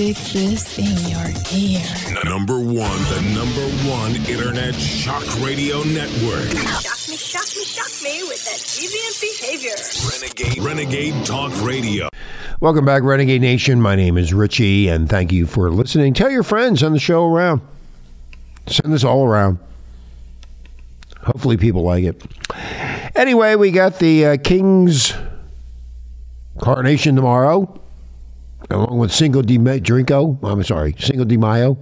Stick this in your ear. Number one, the number one internet shock radio network. Shock me, shock me, shock me with that deviant behavior. Renegade, Renegade Talk Radio. Welcome back, Renegade Nation. My name is Richie, and thank you for listening. Tell your friends on the show around. Send this all around. Hopefully, people like it. Anyway, we got the uh, King's coronation tomorrow, along with Single de Drinko. I'm sorry, Cinco de Mayo.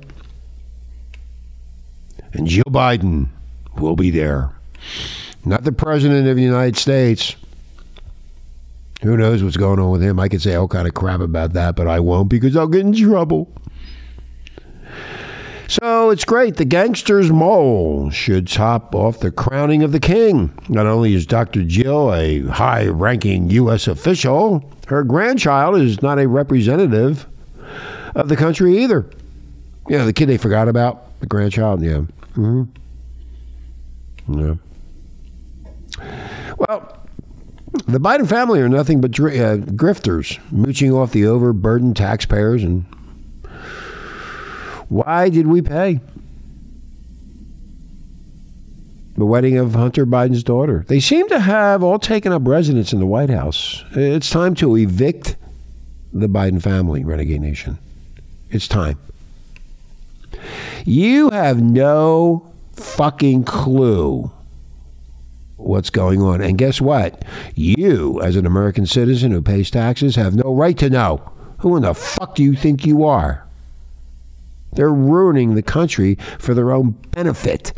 And Joe Biden will be there. Not the President of the United States. Who knows what's going on with him? I could say all kind of crap about that, but I won't because I'll get in trouble. So it's great. The gangster's mole should top off the crowning of the king. Not only is Dr. Jill a high ranking U.S. official, her grandchild is not a representative of the country either. Yeah, the kid they forgot about, the grandchild, yeah. hmm Yeah. Well, the Biden family are nothing but dri- uh, grifters, mooching off the overburdened taxpayers. And why did we pay? The wedding of Hunter Biden's daughter. They seem to have all taken up residence in the White House. It's time to evict the Biden family, Renegade Nation. It's time. You have no fucking clue what's going on. And guess what? You, as an American citizen who pays taxes, have no right to know. Who in the fuck do you think you are? They're ruining the country for their own benefit.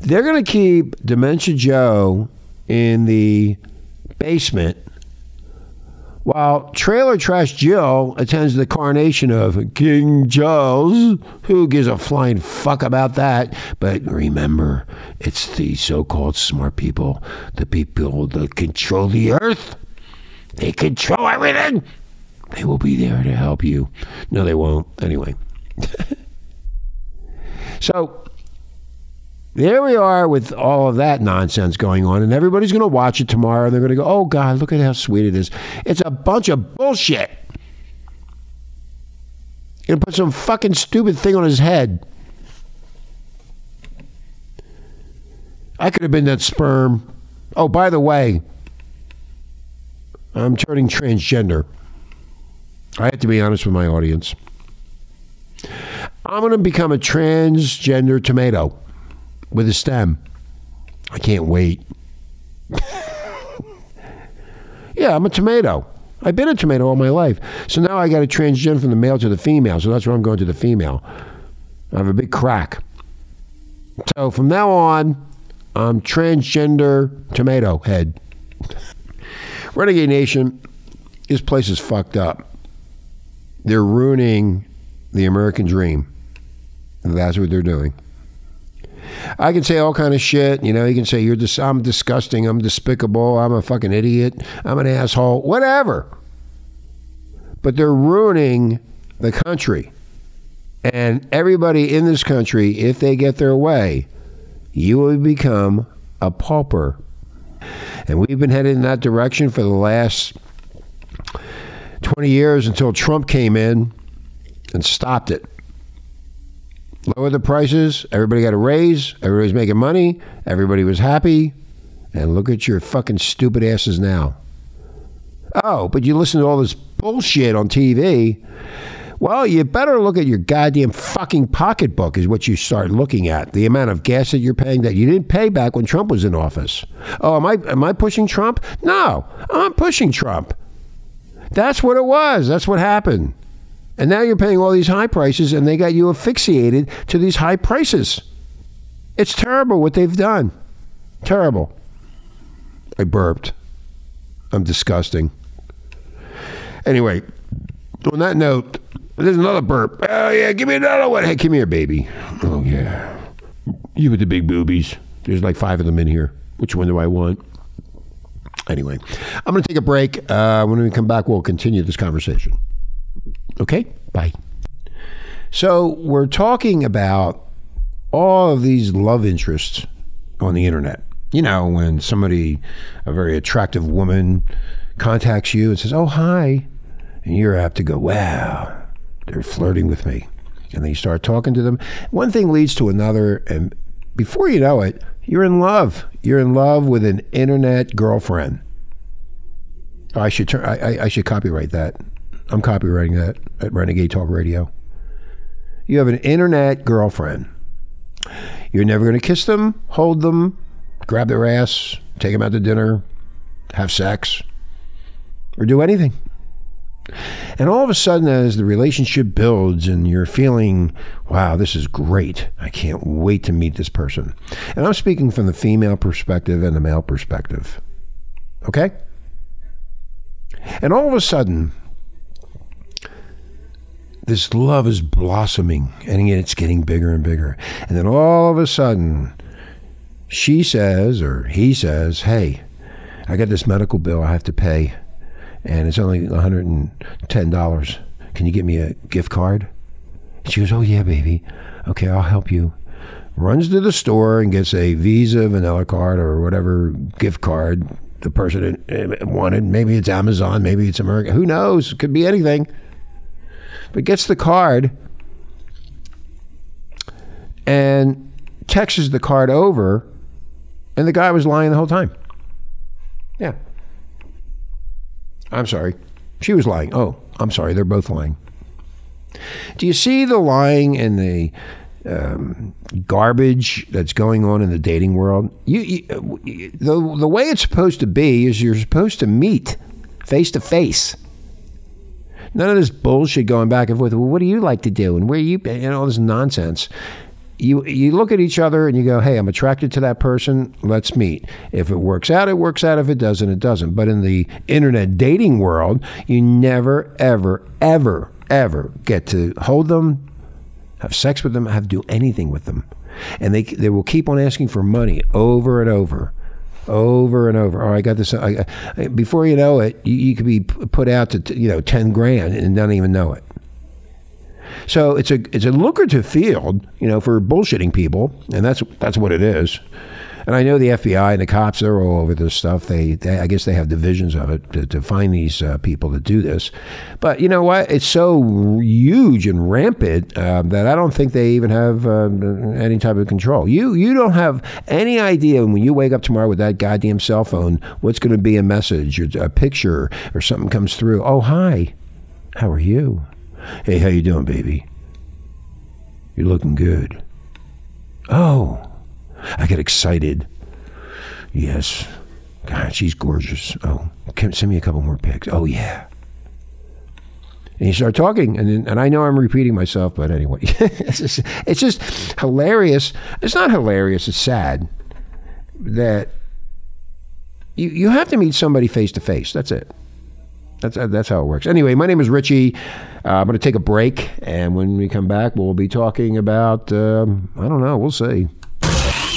They're going to keep Dementia Joe in the basement while Trailer Trash Jill attends the coronation of King Charles. Who gives a flying fuck about that? But remember, it's the so called smart people, the people that control the earth. They control everything. They will be there to help you. No, they won't. Anyway. so there we are with all of that nonsense going on, and everybody's going to watch it tomorrow, and they're going to go, oh, God, look at how sweet it is. It's a bunch of bullshit. Going to put some fucking stupid thing on his head. I could have been that sperm. Oh, by the way, I'm turning transgender. I have to be honest with my audience. I'm going to become a transgender tomato with a stem. I can't wait. yeah, I'm a tomato. I've been a tomato all my life. So now I got to transgender from the male to the female. So that's where I'm going to the female. I have a big crack. So from now on, I'm transgender tomato head. Renegade Nation, this place is fucked up. They're ruining the American dream. That's what they're doing. I can say all kind of shit. You know, you can say you're dis- I'm disgusting, I'm despicable, I'm a fucking idiot, I'm an asshole, whatever. But they're ruining the country. And everybody in this country, if they get their way, you will become a pauper. And we've been headed in that direction for the last 20 years until Trump came in and stopped it lower the prices. Everybody got a raise. Everybody's making money. Everybody was happy. And look at your fucking stupid asses now. Oh, but you listen to all this bullshit on TV. Well, you better look at your goddamn fucking pocketbook, is what you start looking at. The amount of gas that you're paying that you didn't pay back when Trump was in office. Oh, am I am I pushing Trump? No, I'm pushing Trump. That's what it was. That's what happened. And now you're paying all these high prices, and they got you asphyxiated to these high prices. It's terrible what they've done. Terrible. I burped. I'm disgusting. Anyway, on that note, there's another burp. Oh, yeah, give me another one. Hey, come here, baby. Oh, yeah. You with the big boobies. There's like five of them in here. Which one do I want? Anyway, I'm going to take a break. Uh, when we come back, we'll continue this conversation. Okay? Bye. So, we're talking about all of these love interests on the internet. You know, when somebody, a very attractive woman, contacts you and says, Oh, hi. and you're apt to go, wow, they're flirting with me. And then you start talking to them. One thing leads to another, and before you know it, you're in love. You're in love with an internet girlfriend. I should turn. I, I, I should copyright that. I'm copywriting that at Renegade Talk Radio. You have an internet girlfriend. You're never going to kiss them, hold them, grab their ass, take them out to dinner, have sex, or do anything. And all of a sudden, as the relationship builds and you're feeling, wow, this is great. I can't wait to meet this person. And I'm speaking from the female perspective and the male perspective. Okay? And all of a sudden, this love is blossoming and it's getting bigger and bigger. And then all of a sudden, she says or he says, Hey, I got this medical bill I have to pay, and it's only $110. Can you get me a gift card? She goes, Oh, yeah, baby. Okay, I'll help you. Runs to the store and gets a Visa, Vanilla card, or whatever gift card the person eh, wanted. Maybe it's Amazon, maybe it's America. Who knows? It could be anything but gets the card and texts the card over, and the guy was lying the whole time. Yeah. I'm sorry. She was lying. Oh, I'm sorry. They're both lying. Do you see the lying and the um, garbage that's going on in the dating world? You, you, the the way it's supposed to be is you're supposed to meet face to face. None of this bullshit going back and forth. Well, what do you like to do? And where you, you know, all this nonsense. You you look at each other and you go, hey, I'm attracted to that person. Let's meet. If it works out, it works out. If it doesn't, it doesn't. But in the internet dating world, you never, ever, ever, ever get to hold them, have sex with them, have to do anything with them, and they they will keep on asking for money over and over over and over. Oh, I got this. I, I, before you know it, you, you could be put out to you know ten grand and don't even know it. So it's a it's a lucrative field, you know, for bullshitting people, and that's that's what it is. And I know the FBI and the cops, they're all over this stuff. They, they I guess they have divisions of it to, to find these uh, people that do this. But you know what? It's so huge and rampant uh, that I don't think they even have uh, any type of control. You, you don't have any idea when you wake up tomorrow with that goddamn cell phone what's going to be a message or a picture or something comes through. Oh, hi. How are you? Hey, how you doing, baby? You're looking good. Oh, I get excited. Yes. God, she's gorgeous. Oh, send me a couple more pics. Oh, yeah. And you start talking, and then, and I know I'm repeating myself, but anyway, it's, just, it's just hilarious. It's not hilarious. It's sad that you you have to meet somebody face to face. That's it. That's that's how it works. Anyway, my name is Richie. Uh, I'm going to take a break, and when we come back, we'll be talking about um, I don't know. We'll see.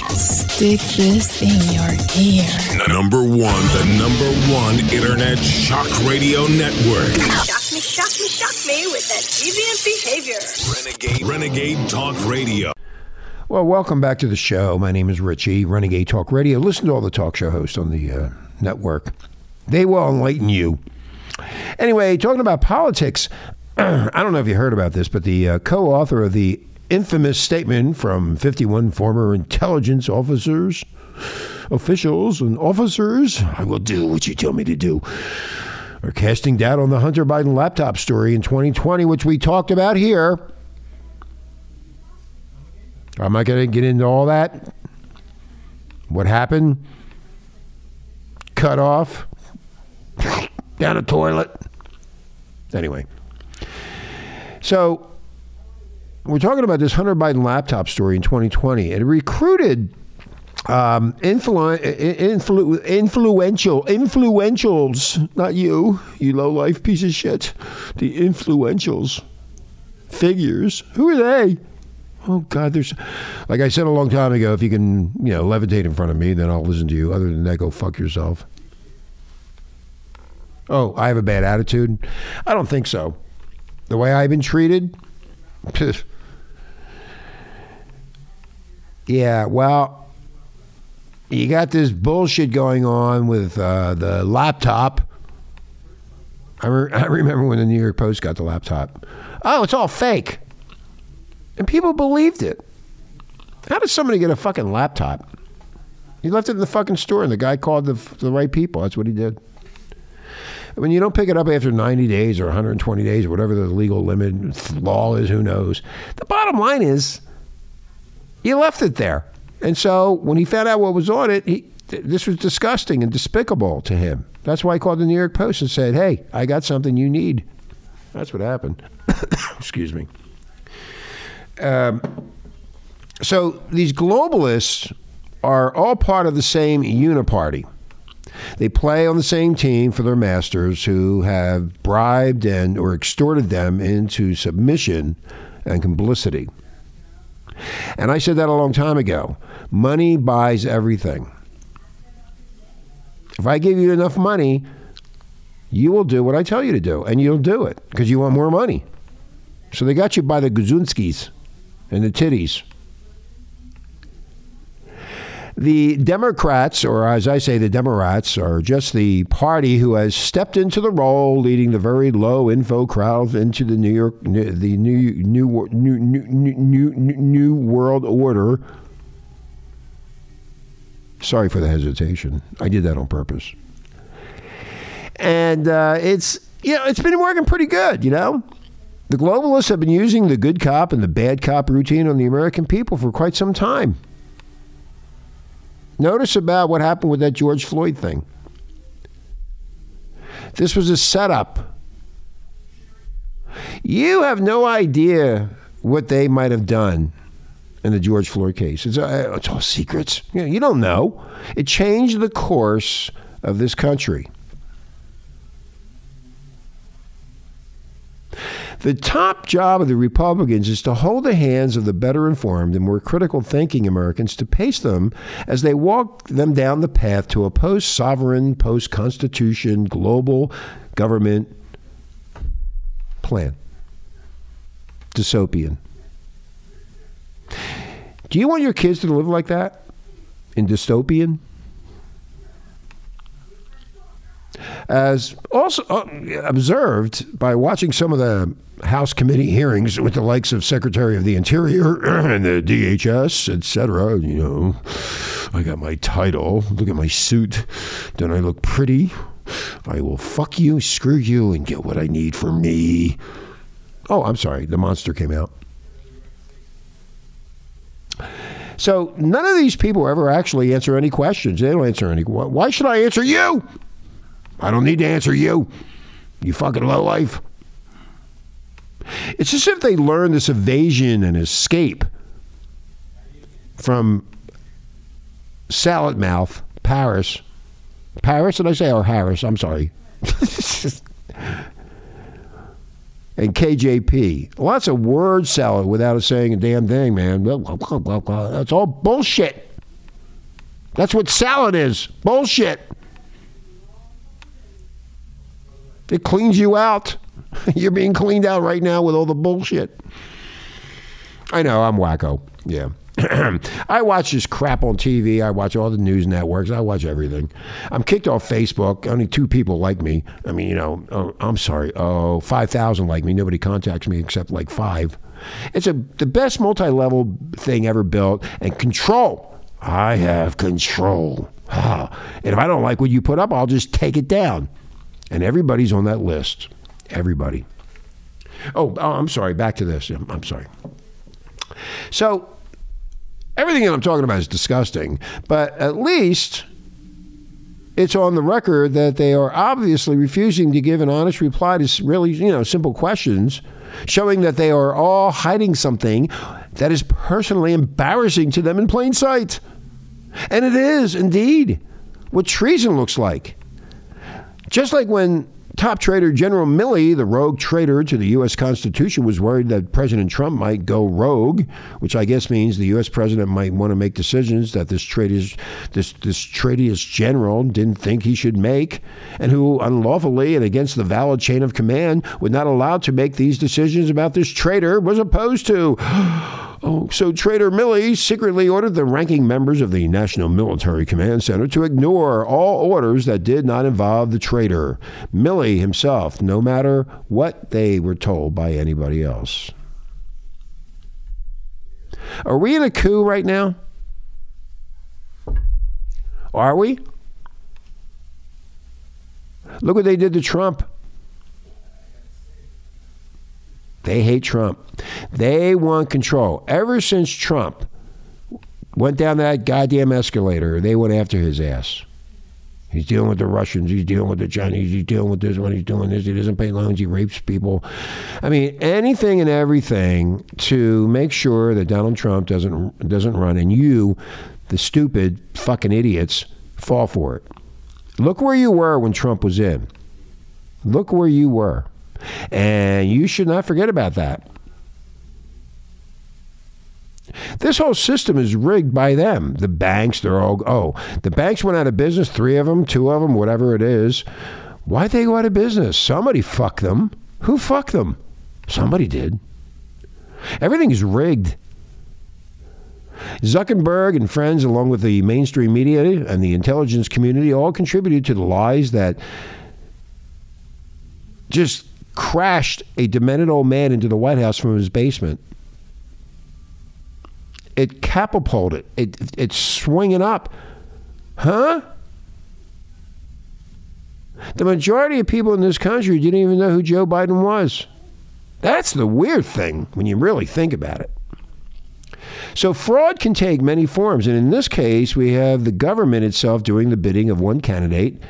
Stick this in your ear. Number one, the number one internet shock radio network. Shock me, shock me, shock me with that deviant behavior. Renegade, Renegade Talk Radio. Well, welcome back to the show. My name is Richie, Renegade Talk Radio. Listen to all the talk show hosts on the uh, network. They will enlighten you. Anyway, talking about politics, I don't know if you heard about this, but the uh, co author of the infamous statement from 51 former intelligence officers, officials, and officers I will do what you tell me to do. Are casting doubt on the Hunter Biden laptop story in 2020, which we talked about here. I'm not going to get into all that. What happened? Cut off. Down a toilet. Anyway. So we're talking about this Hunter Biden laptop story in 2020. It recruited um, influ- influ- influential influentials, not you, you low life piece of shit. The influentials, figures. Who are they? Oh God, there's like I said a long time ago. If you can, you know, levitate in front of me, then I'll listen to you. Other than that, go fuck yourself. Oh, I have a bad attitude. I don't think so. The way I've been treated. Yeah, well, you got this bullshit going on with uh, the laptop. I, re- I remember when the New York Post got the laptop. Oh, it's all fake. And people believed it. How does somebody get a fucking laptop? He left it in the fucking store, and the guy called the, the right people. That's what he did. When you don't pick it up after 90 days or 120 days or whatever the legal limit law is, who knows? The bottom line is, you left it there. And so when he found out what was on it, he, th- this was disgusting and despicable to him. That's why he called the New York Post and said, hey, I got something you need. That's what happened. Excuse me. Um, so these globalists are all part of the same uniparty. They play on the same team for their masters who have bribed and or extorted them into submission and complicity. And I said that a long time ago. Money buys everything. If I give you enough money, you will do what I tell you to do, and you'll do it because you want more money. So they got you by the Guzunskis and the titties. The Democrats, or as I say, the Democrats, are just the party who has stepped into the role, leading the very low info crowd into the New York, the new new new new new new, world order. Sorry for the hesitation. I did that on purpose. And uh, it's you know it's been working pretty good. You know, the globalists have been using the good cop and the bad cop routine on the American people for quite some time. Notice about what happened with that George Floyd thing. This was a setup. You have no idea what they might have done in the George Floyd case. It's, uh, it's all secrets. You, know, you don't know. It changed the course of this country. The top job of the Republicans is to hold the hands of the better informed and more critical thinking Americans to pace them as they walk them down the path to a post sovereign, post constitution, global government plan. Dystopian. Do you want your kids to live like that? In dystopian? As also uh, observed by watching some of the House committee hearings with the likes of Secretary of the Interior and the DHS, etc. You know, I got my title. Look at my suit. Don't I look pretty? I will fuck you, screw you, and get what I need for me. Oh, I'm sorry. The monster came out. So none of these people ever actually answer any questions. They don't answer any. Why should I answer you? I don't need to answer you. You fucking low life. It's as if they learned this evasion and escape from Salad Mouth, Paris. Paris, did I say? Or Harris? I'm sorry. and KJP. Lots of word salad without saying a damn thing, man. That's all bullshit. That's what salad is bullshit. It cleans you out. You're being cleaned out right now with all the bullshit. I know, I'm wacko. Yeah. I watch this crap on TV. I watch all the news networks. I watch everything. I'm kicked off Facebook. Only two people like me. I mean, you know, oh, I'm sorry. Oh, 5,000 like me. Nobody contacts me except like five. It's a, the best multi level thing ever built. And control. I have control. And if I don't like what you put up, I'll just take it down. And everybody's on that list. Everybody. Oh, oh I'm sorry. Back to this. I'm sorry. So, everything that I'm talking about is disgusting, but at least it's on the record that they are obviously refusing to give an honest reply to really, you know, simple questions, showing that they are all hiding something that is personally embarrassing to them in plain sight. And it is indeed what treason looks like. Just like when top traitor General Milley, the rogue traitor to the U.S. Constitution, was worried that President Trump might go rogue, which I guess means the U.S. president might want to make decisions that this traitor's this this traitorous general didn't think he should make, and who unlawfully and against the valid chain of command was not allowed to make these decisions about this traitor was opposed to. Oh, so Traitor Milley secretly ordered the ranking members of the National Military Command Center to ignore all orders that did not involve the traitor, Milley himself, no matter what they were told by anybody else. Are we in a coup right now? Are we? Look what they did to Trump. They hate Trump. They want control. Ever since Trump went down that goddamn escalator, they went after his ass. He's dealing with the Russians. He's dealing with the Chinese. He's dealing with this one. He's doing this. He doesn't pay loans. He rapes people. I mean, anything and everything to make sure that Donald Trump doesn't doesn't run, and you, the stupid fucking idiots, fall for it. Look where you were when Trump was in. Look where you were. And you should not forget about that. This whole system is rigged by them. The banks, they're all, oh, the banks went out of business, three of them, two of them, whatever it is. Why'd they go out of business? Somebody fucked them. Who fucked them? Somebody did. Everything is rigged. Zuckerberg and friends, along with the mainstream media and the intelligence community, all contributed to the lies that just crashed a demented old man into the White House from his basement. It catapulted. It, it, it's swinging up. Huh? The majority of people in this country didn't even know who Joe Biden was. That's the weird thing when you really think about it. So fraud can take many forms. And in this case, we have the government itself doing the bidding of one candidate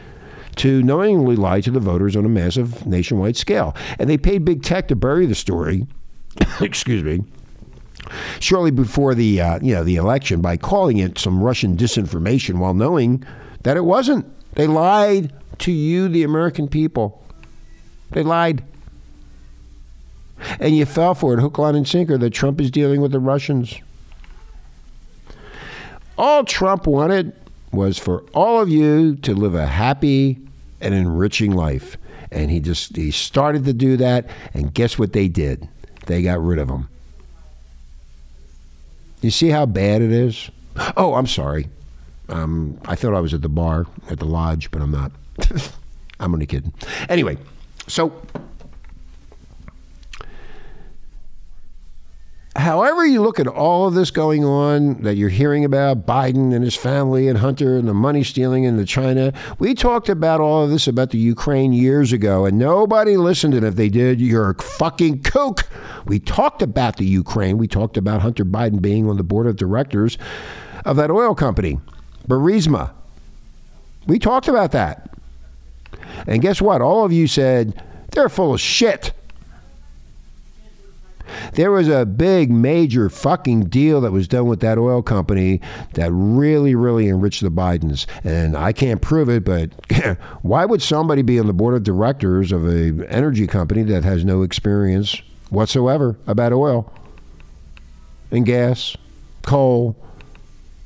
to knowingly lie to the voters on a massive nationwide scale. And they paid big tech to bury the story. excuse me. Shortly before the uh, you know the election, by calling it some Russian disinformation, while knowing that it wasn't. They lied to you, the American people. They lied. And you fell for it, hook, line, and sinker, that Trump is dealing with the Russians. All Trump wanted was for all of you to live a happy and enriching life. And he just he started to do that, and guess what they did? They got rid of him. You see how bad it is? Oh, I'm sorry. Um, I thought I was at the bar at the lodge, but I'm not. I'm only kidding. Anyway, so however you look at all of this going on that you're hearing about Biden and his family and Hunter and the money stealing and the China, we talked about all of this about the Ukraine years ago, and nobody listened. And if they did, you're a fucking kook. We talked about the Ukraine. We talked about Hunter Biden being on the board of directors of that oil company, Burisma. We talked about that. And guess what? All of you said they're full of shit. There was a big, major fucking deal that was done with that oil company that really, really enriched the Bidens. And I can't prove it, but why would somebody be on the board of directors of an energy company that has no experience whatsoever about oil and gas, coal,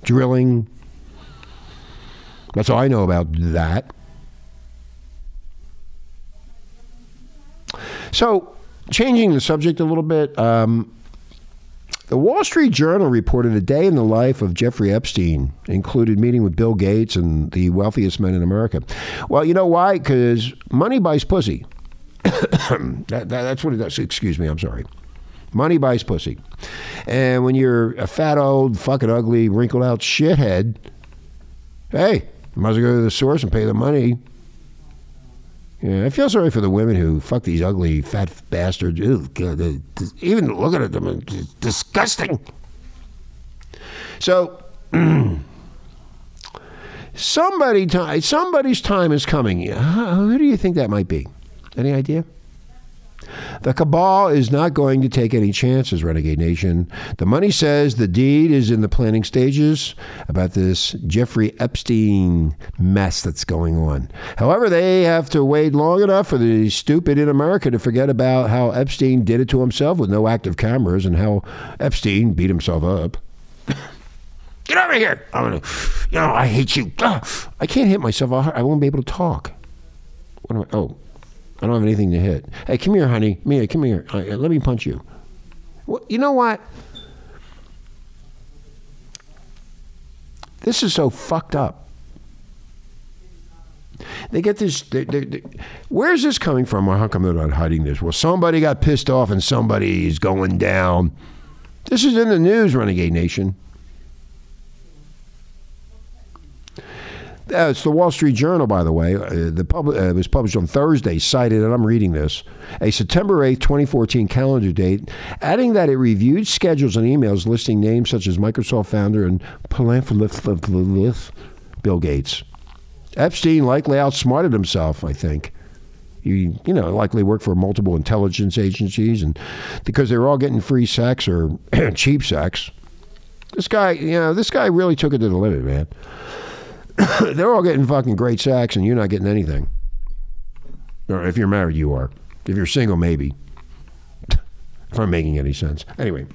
drilling? That's all I know about that. So, changing the subject a little bit, um, the Wall Street Journal reported a day in the life of Jeffrey Epstein included meeting with Bill Gates and the wealthiest men in America. Well, you know why? Because money buys pussy. that, that, that's what it does. Excuse me, I'm sorry. Money buys pussy. And when you're a fat, old, fucking ugly, wrinkled out shithead, hey, might as well go to the source and pay the money yeah, I feel sorry for the women who fuck these ugly fat bastards. Ew, God, they, even looking at them, disgusting. So, somebody, somebody's time is coming. Who do you think that might be? Any idea? The cabal is not going to take any chances, Renegade Nation. The money says the deed is in the planning stages about this Jeffrey Epstein mess that's going on. However, they have to wait long enough for the stupid in America to forget about how Epstein did it to himself with no active cameras and how Epstein beat himself up. Get over here! I'm gonna, you know, I hate you. I can't hit myself. I won't be able to talk. What am I? Oh, I don't have anything to hit. Hey, come here, honey. Mia, come here. Uh, uh, let me punch you. Well, you know what? This is so fucked up. They get this. They, they, they, where's this coming from? Or how come they're not hiding this? Well, somebody got pissed off and somebody's going down. This is in the news, Renegade Nation. Uh, it's the Wall Street Journal, by the way. Uh, the pub- uh, was published on Thursday, cited, and I'm reading this, a September 8, 2014 calendar date, adding that it reviewed schedules and emails listing names such as Microsoft founder and philanthropist Bill Gates. Epstein likely outsmarted himself, I think. He, you know, likely worked for multiple intelligence agencies, and because they were all getting free sex or cheap sex. This guy, you know, this guy really took it to the limit, man. They're all getting fucking great sex, and you're not getting anything. Or if you're married, you are. If you're single, maybe. if I'm making any sense. Anyway.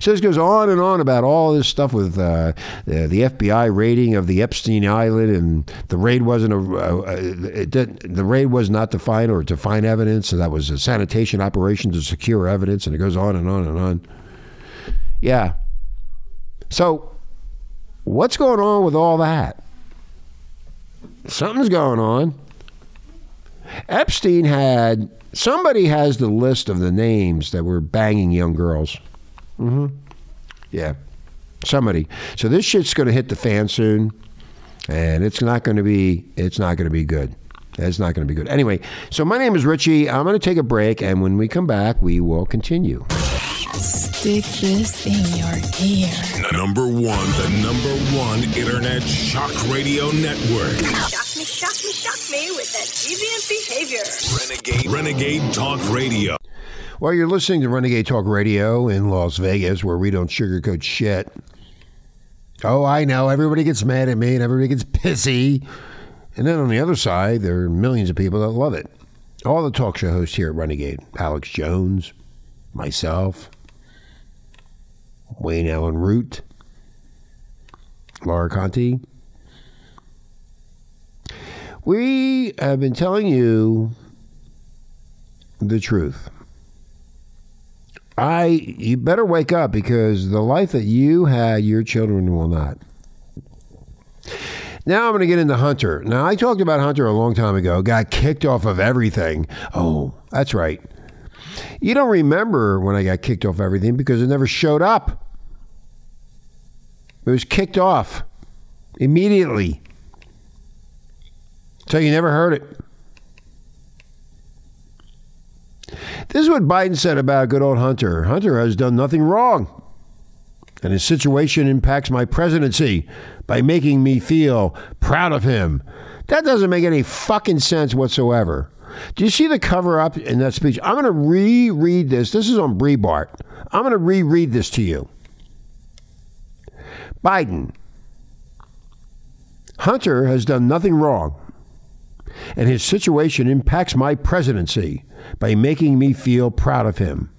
So this goes on and on about all this stuff with uh, the, the, FBI raiding of the Epstein Island, and the raid wasn't a uh, did, the raid was not to find or to find evidence, and that was a sanitation operation to secure evidence, and it goes on and on and on. Yeah. So, what's going on with all that? Something's going on. Epstein had somebody has the list of the names that were banging young girls. Mm-hmm. Yeah. Somebody. So this shit's going to hit the fan soon, and it's not going to be. It's not going to be good. It's not going to be good. Anyway, so my name is Richie. I'm going to take a break, and when we come back, we will continue. Stick this in your ear. The Number one, the number one internet shock radio network. Shock me, shock me, shock me with that deviant behavior. Renegade, Renegade Talk Radio. Well, you're listening to Renegade Talk Radio in Las Vegas, where we don't sugarcoat shit. Oh, I know. Everybody gets mad at me and everybody gets pissy. And then on the other side, there are millions of people that love it. All the talk show hosts here at Renegade Alex Jones, myself, Wayne Allyn Root, Laura Conti. We have been telling you the truth. I you better wake up because the life that you had, your children will not. Now I'm going to get into Hunter. Now I talked about Hunter a long time ago. Got kicked off of everything. Oh, that's right. You don't remember when I got kicked off everything because it never showed up. It was kicked off immediately. So you never heard it. This is what Biden said about good old Hunter. Hunter has done nothing wrong. And his situation impacts my presidency by making me feel proud of him. That doesn't make any fucking sense whatsoever. Do you see the cover up in that speech? I'm going to reread this. This is on Breitbart. I'm going to reread this to you. Biden. Hunter has done nothing wrong, and his situation impacts my presidency by making me feel proud of him.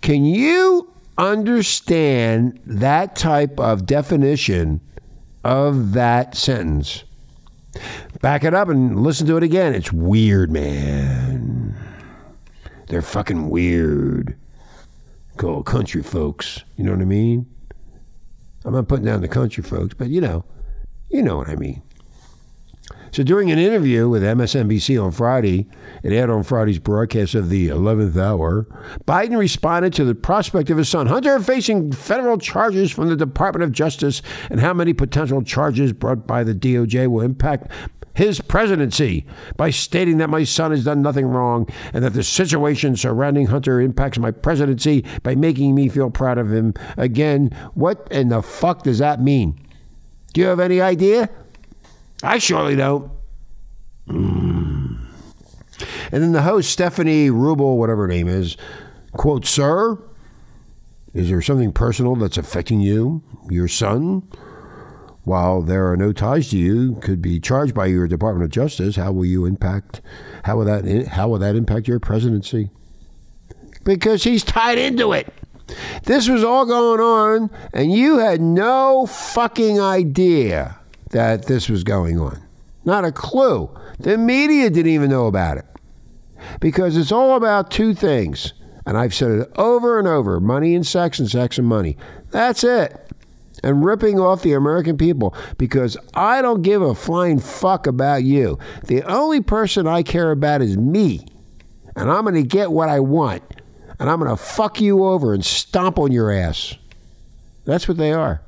Can you understand that type of definition of that sentence? Back it up and listen to it again. It's weird, man. They're fucking weird. Cool country folks. You know what I mean? I'm not putting down the country folks, but you know, you know what I mean. So during an interview with MSNBC on Friday, it aired on Friday's broadcast of the 11th hour, Biden responded to the prospect of his son Hunter facing federal charges from the Department of Justice and how many potential charges brought by the DOJ will impact his presidency by stating that my son has done nothing wrong and that the situation surrounding Hunter impacts my presidency by making me feel proud of him. Again, what in the fuck does that mean? Do you have any idea? I surely don't. Mm. And then the host, Stephanie Rubel, whatever her name is, quote, Sir, is there something personal that's affecting you, your son? While there are no ties to you, could be charged by your Department of Justice. How will you impact? How will that? How will that impact your presidency? Because he's tied into it. This was all going on, and you had no fucking idea that this was going on. Not a clue. The media didn't even know about it. Because it's all about two things. And I've said it over and over money and sex, and sex and money. That's it. And ripping off the American people because I don't give a flying fuck about you. The only person I care about is me. And I'm going to get what I want. And I'm going to fuck you over and stomp on your ass. That's what they are.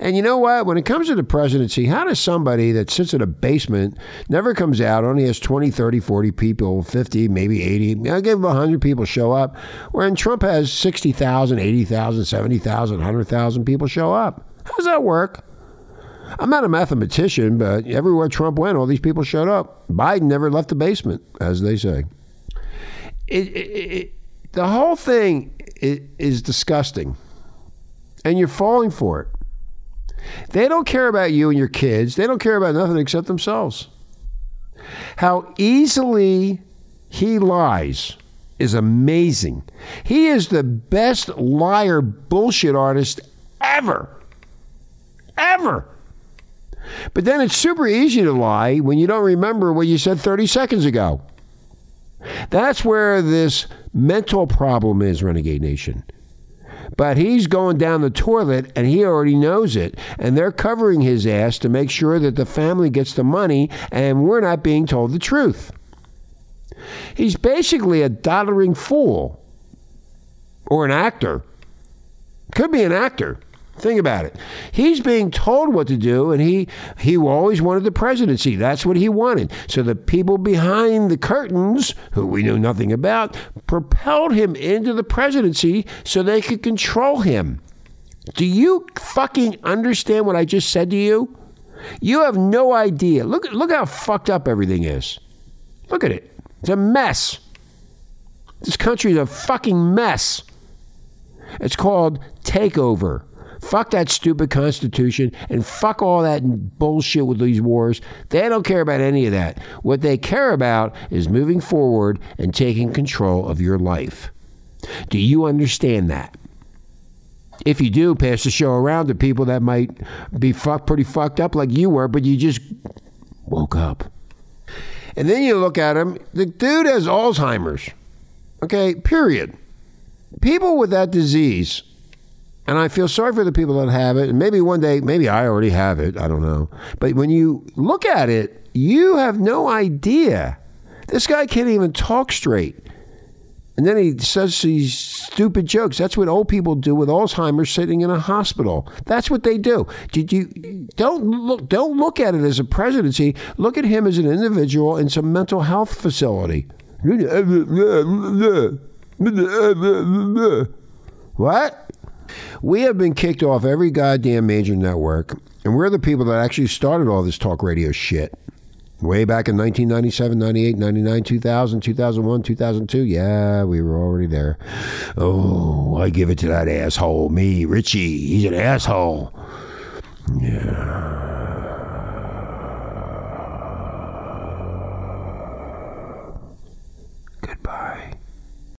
And you know what? When it comes to the presidency, how does somebody that sits in a basement, never comes out, only has 20, 30, 40 people, 50, maybe 80, I'll give them 100 people show up, when Trump has 60,000, 80,000, 70,000, 100,000 people show up? How does that work? I'm not a mathematician, but everywhere Trump went, all these people showed up. Biden never left the basement, as they say. It, it, it, the whole thing is disgusting, and you're falling for it. They don't care about you and your kids. They don't care about nothing except themselves. How easily he lies is amazing. He is the best liar bullshit artist ever. Ever. But then it's super easy to lie when you don't remember what you said 30 seconds ago. That's where this mental problem is, Renegade Nation. But he's going down the toilet and he already knows it. And they're covering his ass to make sure that the family gets the money and we're not being told the truth. He's basically a doddering fool or an actor. Could be an actor. Think about it. He's being told what to do, and he he always wanted the presidency. That's what he wanted. So the people behind the curtains, who we knew nothing about, propelled him into the presidency so they could control him. Do you fucking understand what I just said to you? You have no idea. Look look how fucked up everything is. Look at it. It's a mess. This country is a fucking mess. It's called takeover. Fuck that stupid Constitution and fuck all that bullshit with these wars. They don't care about any of that. What they care about is moving forward and taking control of your life. Do you understand that? If you do, pass the show around to people that might be fuck, pretty fucked up like you were, but you just woke up. And then you look at him, the dude has Alzheimer's. Okay, period. People with that disease and I feel sorry for the people that have it. And maybe one day, maybe I already have it. I don't know. But when you look at it, you have no idea. This guy can't even talk straight. And then he says these stupid jokes. That's what old people do with Alzheimer's sitting in a hospital. That's what they do. Did you don't look don't look at it as a presidency. Look at him as an individual in some mental health facility. What? We have been kicked off every goddamn major network, and we're the people that actually started all this talk radio shit. Way back in 1997, 98, 99, 2000, 2001, 2002. Yeah, we were already there. Oh, I give it to that asshole, me, Richie. He's an asshole.